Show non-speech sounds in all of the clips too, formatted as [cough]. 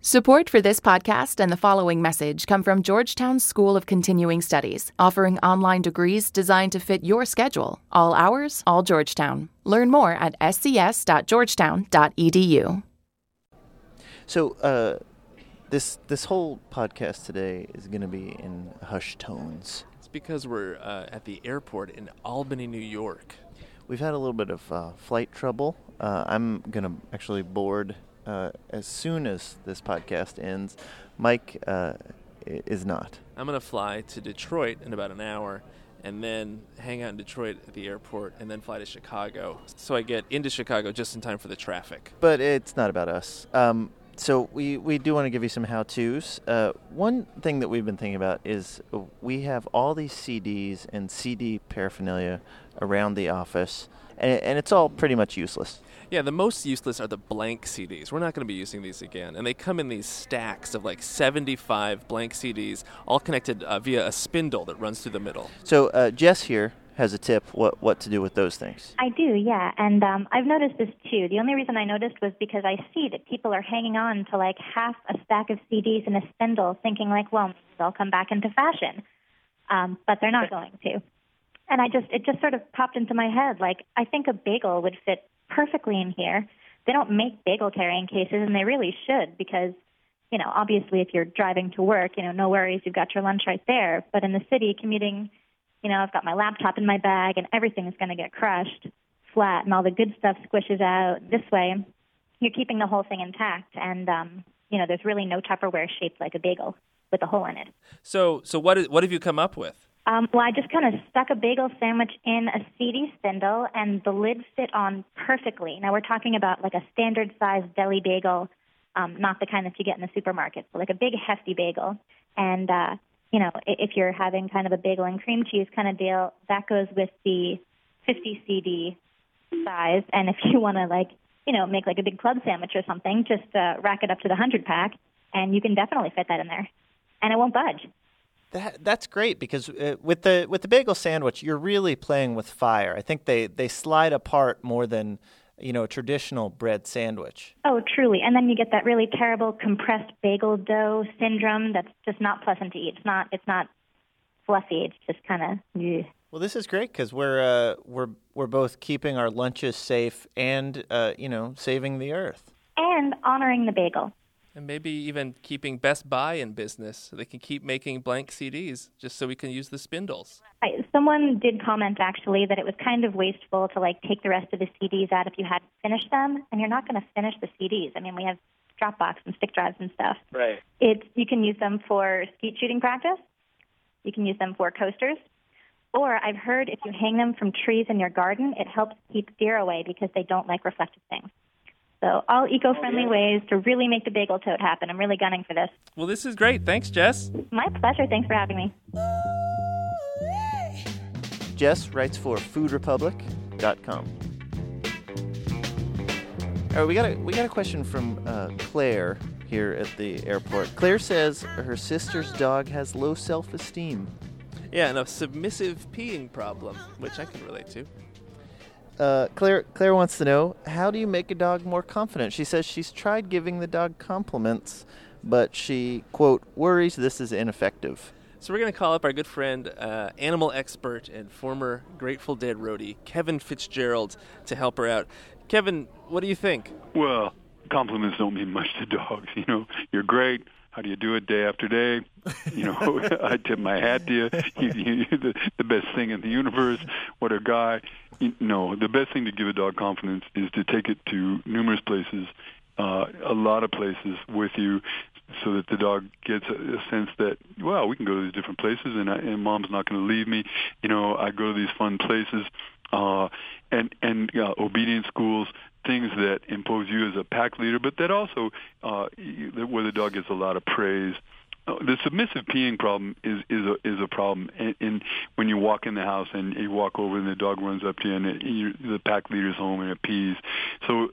Support for this podcast and the following message come from Georgetown School of Continuing Studies, offering online degrees designed to fit your schedule. All hours, all Georgetown. Learn more at scs.georgetown.edu. So, uh, this this whole podcast today is going to be in hushed tones. It's because we're uh, at the airport in Albany, New York. We've had a little bit of uh, flight trouble. Uh, I'm going to actually board uh, as soon as this podcast ends. Mike uh, is not. I'm going to fly to Detroit in about an hour and then hang out in Detroit at the airport and then fly to Chicago. So I get into Chicago just in time for the traffic. But it's not about us. Um, so we, we do want to give you some how-tos. Uh, one thing that we've been thinking about is we have all these CDs and CD paraphernalia around the office, and, and it's all pretty much useless. Yeah, the most useless are the blank CDs. We're not going to be using these again. And they come in these stacks of like 75 blank CDs, all connected uh, via a spindle that runs through the middle. So uh, Jess here has a tip what what to do with those things. I do, yeah, and um, I've noticed this too. The only reason I noticed was because I see that people are hanging on to like half a stack of CDs in a spindle, thinking like, well, they'll come back into fashion, um, but they're not going to. And I just it just sort of popped into my head like I think a bagel would fit perfectly in here. They don't make bagel carrying cases, and they really should because, you know, obviously if you're driving to work, you know, no worries, you've got your lunch right there. But in the city, commuting, you know, I've got my laptop in my bag, and everything is going to get crushed flat, and all the good stuff squishes out. This way, you're keeping the whole thing intact, and um, you know, there's really no Tupperware shaped like a bagel with a hole in it. So, so what is, what have you come up with? Um, well, I just kind of stuck a bagel sandwich in a CD spindle, and the lid fit on perfectly. Now we're talking about like a standard size deli bagel, um, not the kind that you get in the supermarket, but like a big hefty bagel. And uh, you know, if you're having kind of a bagel and cream cheese kind of deal, that goes with the 50 CD size. And if you [laughs] want to like, you know, make like a big club sandwich or something, just uh, rack it up to the 100 pack, and you can definitely fit that in there, and it won't budge. That, that's great because uh, with the with the bagel sandwich, you're really playing with fire. I think they, they slide apart more than you know a traditional bread sandwich. Oh, truly. And then you get that really terrible compressed bagel dough syndrome. That's just not pleasant to eat. It's not. It's not fluffy. It's just kind of. Well, this is great because we're uh, we're we're both keeping our lunches safe and uh, you know saving the earth and honoring the bagel and maybe even keeping Best Buy in business so they can keep making blank CDs just so we can use the spindles. Someone did comment actually that it was kind of wasteful to like take the rest of the CDs out if you hadn't finished them, and you're not going to finish the CDs. I mean, we have Dropbox and stick drives and stuff. Right. It's you can use them for skeet shooting practice. You can use them for coasters. Or I've heard if you hang them from trees in your garden, it helps keep deer away because they don't like reflective things. So all eco-friendly oh, yeah. ways to really make the bagel tote happen. I'm really gunning for this. Well, this is great. Thanks, Jess. My pleasure. Thanks for having me. Jess writes for foodrepublic.com. All right, we got a we got a question from uh, Claire here at the airport. Claire says her sister's dog has low self-esteem. Yeah, and a submissive peeing problem, which I can relate to. Uh, Claire Claire wants to know how do you make a dog more confident? She says she's tried giving the dog compliments, but she quote worries this is ineffective. So we're going to call up our good friend, uh, animal expert and former Grateful Dead roadie, Kevin Fitzgerald, to help her out. Kevin, what do you think? Well, compliments don't mean much to dogs. [laughs] You know, you're great. How do you do it day after day? You know, [laughs] I tip my hat to you. [laughs] you, you you're the, the best thing in the universe. What a guy. Know, the best thing to give a dog confidence is to take it to numerous places, uh, a lot of places with you, so that the dog gets a, a sense that well, we can go to these different places, and, I, and mom's not going to leave me. You know, I go to these fun places, uh, and and uh, obedience schools things that impose you as a pack leader, but that also uh, where the dog gets a lot of praise. Uh, the submissive peeing problem is is a is a problem. And, and when you walk in the house and you walk over and the dog runs up to you and it, you, the pack leader's home and it pees. So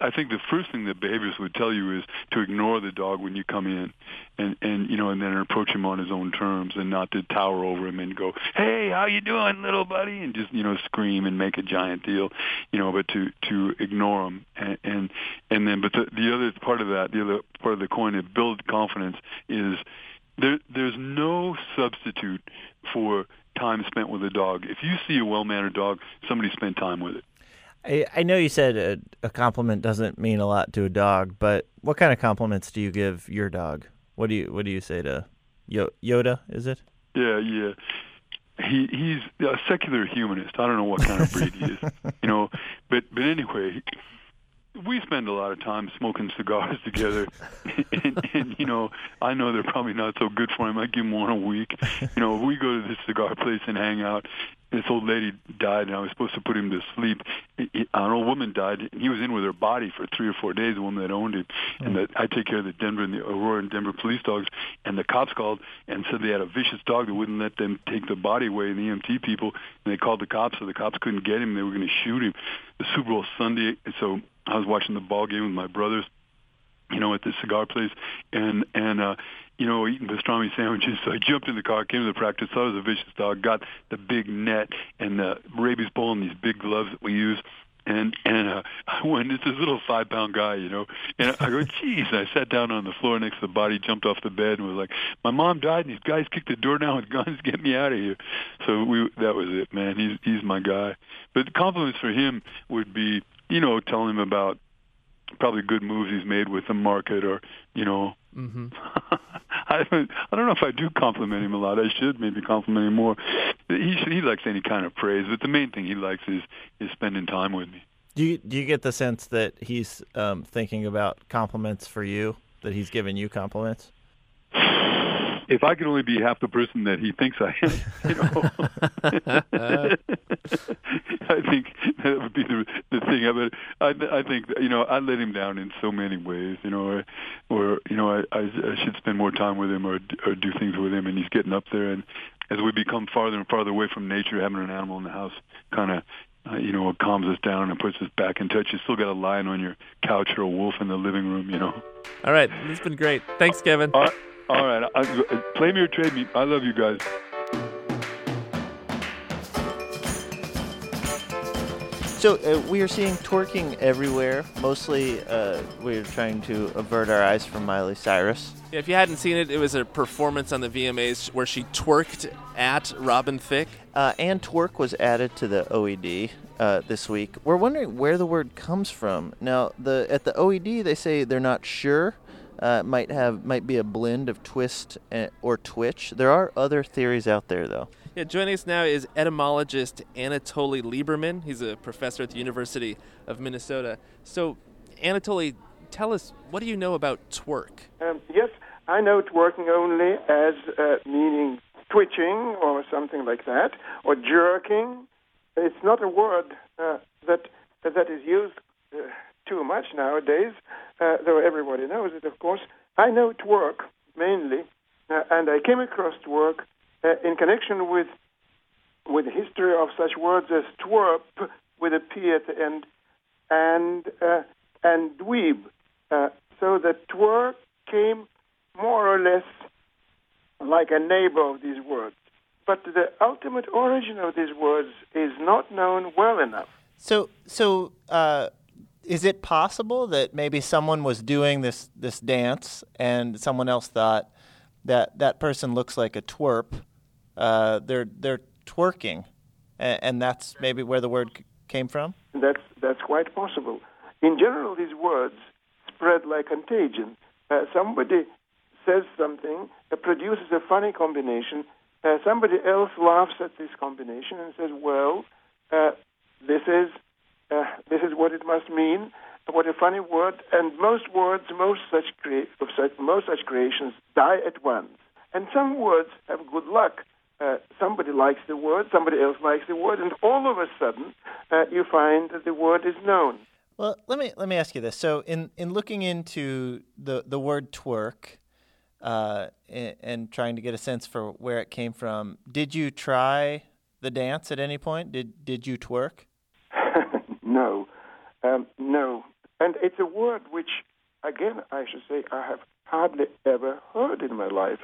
I, I think the first thing that behaviors would tell you is to ignore the dog when you come in, and and you know and then approach him on his own terms and not to tower over him and go, hey, how you doing, little buddy, and just you know scream and make a giant deal, you know, but to to ignore him and and, and then but the the other part of that, the other part of the coin to build confidence is there, there's no substitute for time spent with a dog. If you see a well-mannered dog, somebody spent time with it. I, I know you said a, a, compliment doesn't mean a lot to a dog, but what kind of compliments do you give your dog? What do you What do you say to Yoda? Is it? Yeah, yeah. He he's a secular humanist. I don't know what kind of breed he is, you know. But but anyway, we spend a lot of time smoking cigars [laughs] together, and, and you know, I know they're probably not so good for him. I give him one a week. You know, we go to this cigar place and hang out. This old lady died, and I was supposed to put him to sleep. An old woman died, and he was in with her body for three or four days. The woman that owned him, and mm. that I take care of the Denver and the Aurora and Denver police dogs. And the cops called and said they had a vicious dog that wouldn't let them take the body away. And the EMT people, and they called the cops, so the cops couldn't get him. They were going to shoot him. The Super Bowl Sunday, so I was watching the ball game with my brothers, you know, at the cigar place, and and uh, you know, eating pastrami sandwiches. So I jumped in the car, came to the practice, saw it was a vicious dog, got the big net and the rabies bowl and these big gloves that we use. And and uh, [laughs] I went. It's this little five pound guy, you know. And I go, [laughs] geez. I sat down on the floor next to the body, jumped off the bed, and was like, "My mom died, and these guys kicked the door down with guns, [laughs] get me out of here." So we that was it, man. He's he's my guy. But the compliments for him would be, you know, telling him about probably good moves he's made with the market, or you know. Mm-hmm. [laughs] I don't, I don't know if I do compliment him a lot. I should maybe compliment him more. He should, he likes any kind of praise, but the main thing he likes is is spending time with me. Do you do you get the sense that he's um, thinking about compliments for you? That he's giving you compliments? If I could only be half the person that he thinks I am, [laughs] you know, [laughs] I think that would be the the thing. But I, I think you know I let him down in so many ways, you know, or, or you know I, I I should spend more time with him or or do things with him, and he's getting up there. And as we become farther and farther away from nature, having an animal in the house kind of uh, you know, calms us down and puts us back in touch. You still got a lion on your couch or a wolf in the living room, you know. All right, it's been great. Thanks, Kevin. Uh, all right. I, play me or trade me. I love you guys. So uh, we are seeing twerking everywhere. Mostly, uh, we're trying to avert our eyes from Miley Cyrus. Yeah, if you hadn't seen it, it was a performance on the VMAs where she twerked at Robin Thicke. Uh, and twerk was added to the OED uh, this week. We're wondering where the word comes from. Now, the at the OED, they say they're not sure uh, might have might be a blend of twist or twitch. There are other theories out there, though. Yeah, joining us now is etymologist Anatoly Liberman. He's a professor at the University of Minnesota. So, Anatoly, tell us what do you know about twerk? Um, yes, I know twerking only as uh, meaning twitching or something like that, or jerking. It's not a word uh, that that is used uh, too much nowadays, uh, though everybody knows it, of course. I know twerk mainly, uh, and I came across twerk uh, in connection with with the history of such words as twerp with a p at the end, and uh, and dweeb. Uh, so that twerk came more or less like a neighbor of these words. But the ultimate origin of these words is not known well enough. So, so uh, is it possible that maybe someone was doing this this dance and someone else thought that that person looks like a twerp? Uh, they're they're twerking, and, and, that's maybe where the word c- came from. That's that's quite possible. In general, these words spread like contagion. Uh, somebody says something, that produces a funny combination. Uh, somebody else laughs at this combination and says, "Well, uh, this is uh, this is what it must mean. What a funny word! And most words, most such, such most such creations die at once. And some words have good luck. Uh, somebody likes the word, somebody else likes the word, and all of a sudden uh, you find that the word is known. Well, let me let me ask you this. So, in in looking into the the word twerk, uh, and, and, trying to get a sense for where it came from, did you try the dance at any point? Did did you twerk? No, um, no. And it's a word which, again, I should say, I have hardly ever heard in my life.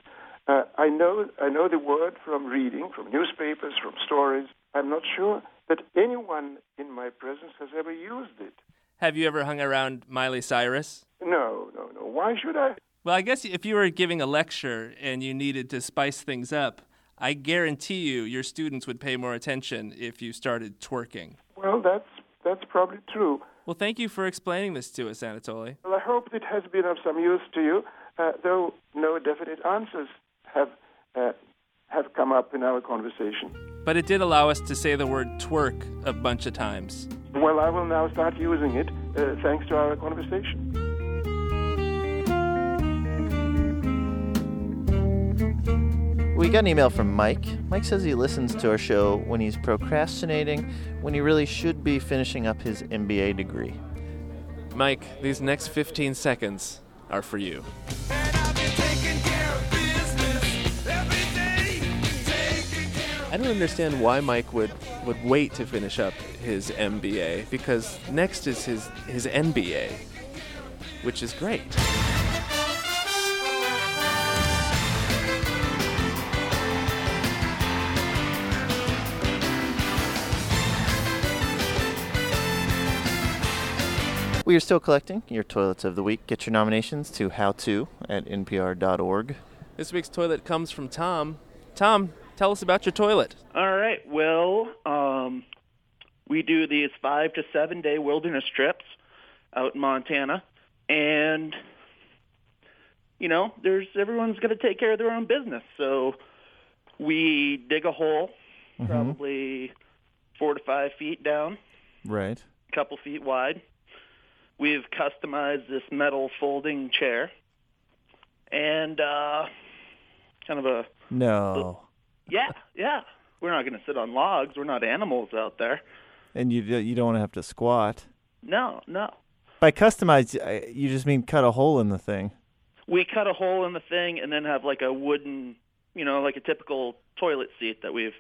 Uh, I know I know the word from reading, from newspapers, from stories. I'm not sure that anyone in my presence has ever used it. Have you ever hung around Miley Cyrus? No, no, no. Why should I? Well, I guess if you were giving a lecture and you needed to spice things up, I guarantee you your students would pay more attention if you started twerking. Well, that's that's probably true. Well, thank you for explaining this to us, Anatoly. Well, I hope it has been of some use to you, uh, though no definite answers have uh, have come up in our conversation. But it did allow us to say the word twerk a bunch of times. Well, I will now start using it uh, thanks to our conversation. We got an email from Mike. Mike says he listens to our show when he's procrastinating, when he really should be finishing up his MBA degree. Mike, these next 15 seconds are for you. I don't understand why Mike would, would wait to finish up his MBA because next is his, his NBA, which is great. We are still collecting your toilets of the week. Get your nominations to howto at npr.org. This week's toilet comes from Tom. Tom, tell us about your toilet. All right. Well, um, we do these five to seven day wilderness trips out in Montana, and you know, there's everyone's going to take care of their own business. So we dig a hole, probably four to five feet down, Right. a couple feet wide. We've customized this metal folding chair, and uh, kind of a No. yeah, yeah. We're not going to sit on logs. We're not animals out there. And you you don't want to have to squat. No, no. By customize, I- you just mean cut a hole in the thing. We cut a hole in the thing and then have like a wooden, you know, like a typical toilet seat that we've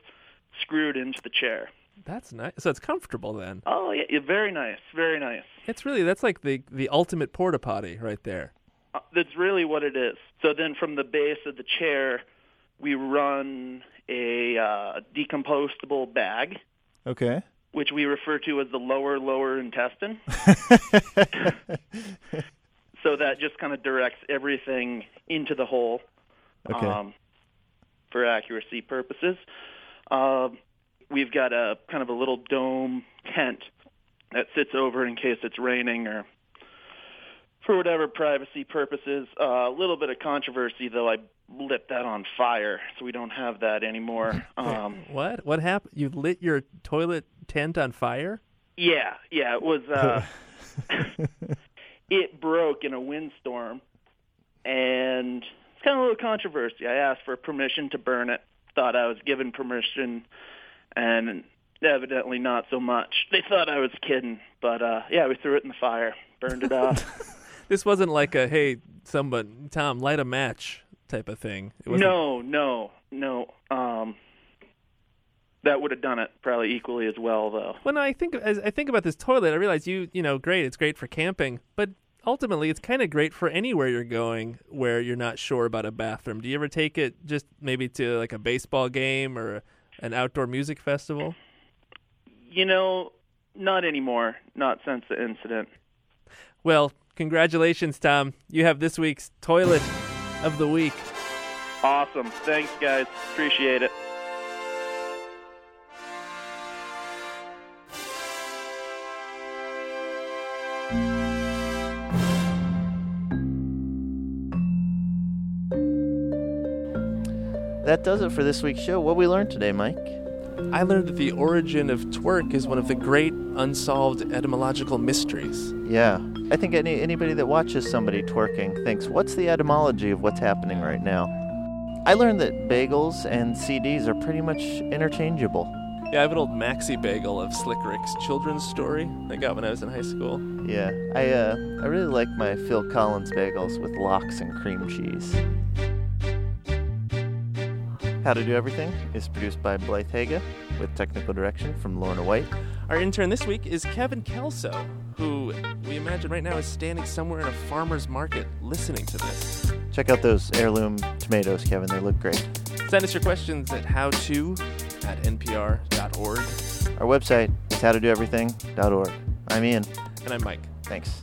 screwed into the chair. That's nice. So it's comfortable then. Oh, yeah, yeah very nice, very nice. It's really that's like the the ultimate porta potty right there. Uh, That's really what it is. So then from the base of the chair, we run a uh, decomposable bag, Okay. which we refer to as the lower lower intestine. [laughs] so that just kind of directs everything into the hole Okay. um, for accuracy purposes. Um, we've got a kind of a little dome tent that sits over in case it's raining or for whatever privacy purposes. Uh, a little bit of controversy, though. I lit that on fire, so we don't have that anymore. [laughs] Um, What? What happened? You lit your toilet tent on fire? Yeah, yeah, it was. Uh, [laughs] it broke in a windstorm, and it's kind of a little controversy. I asked for permission to burn it. Thought I was given permission, and evidently not so much. They thought I was kidding, but uh, yeah, we threw it in the fire, burned it off. [laughs] This wasn't like a hey, somebody, Tom, light a match type of thing. No, no, no. Um, that would have done it probably equally as well, though. When I think as I think about this toilet, I realize you you know great. It's great for camping, but ultimately it's kind of great for anywhere you're going where you're not sure about a bathroom. Do you ever take it just maybe to like a baseball game or an outdoor music festival? You know, not anymore. Not since the incident. Well, congratulations, Tom. You have this week's toilet of the week. Awesome. Thanks, guys. Appreciate it. That does it for this week's show. What we learned today, Mike? I learned that the origin of twerk is one of the great unsolved etymological mysteries. Yeah, I think any anybody that watches somebody twerking thinks, "What's the etymology of what's happening right now?" I learned that bagels and CDs are pretty much interchangeable. Yeah, I have an old maxi bagel of Slick Rick's children's story I got when I was in high school. Yeah, I uh, I really like my Phil Collins bagels with lox and cream cheese. How to Do Everything is produced by Blythe Haga with technical direction from Lorna White. Our intern this week is Kevin Kelso, who we imagine right now is standing somewhere in a farmer's market listening to this. Check out those heirloom tomatoes, Kevin. They look great. Send us your questions at howto at npr.org. Our website is howtodoeverything.org. I'm Ian. And I'm Mike. Thanks.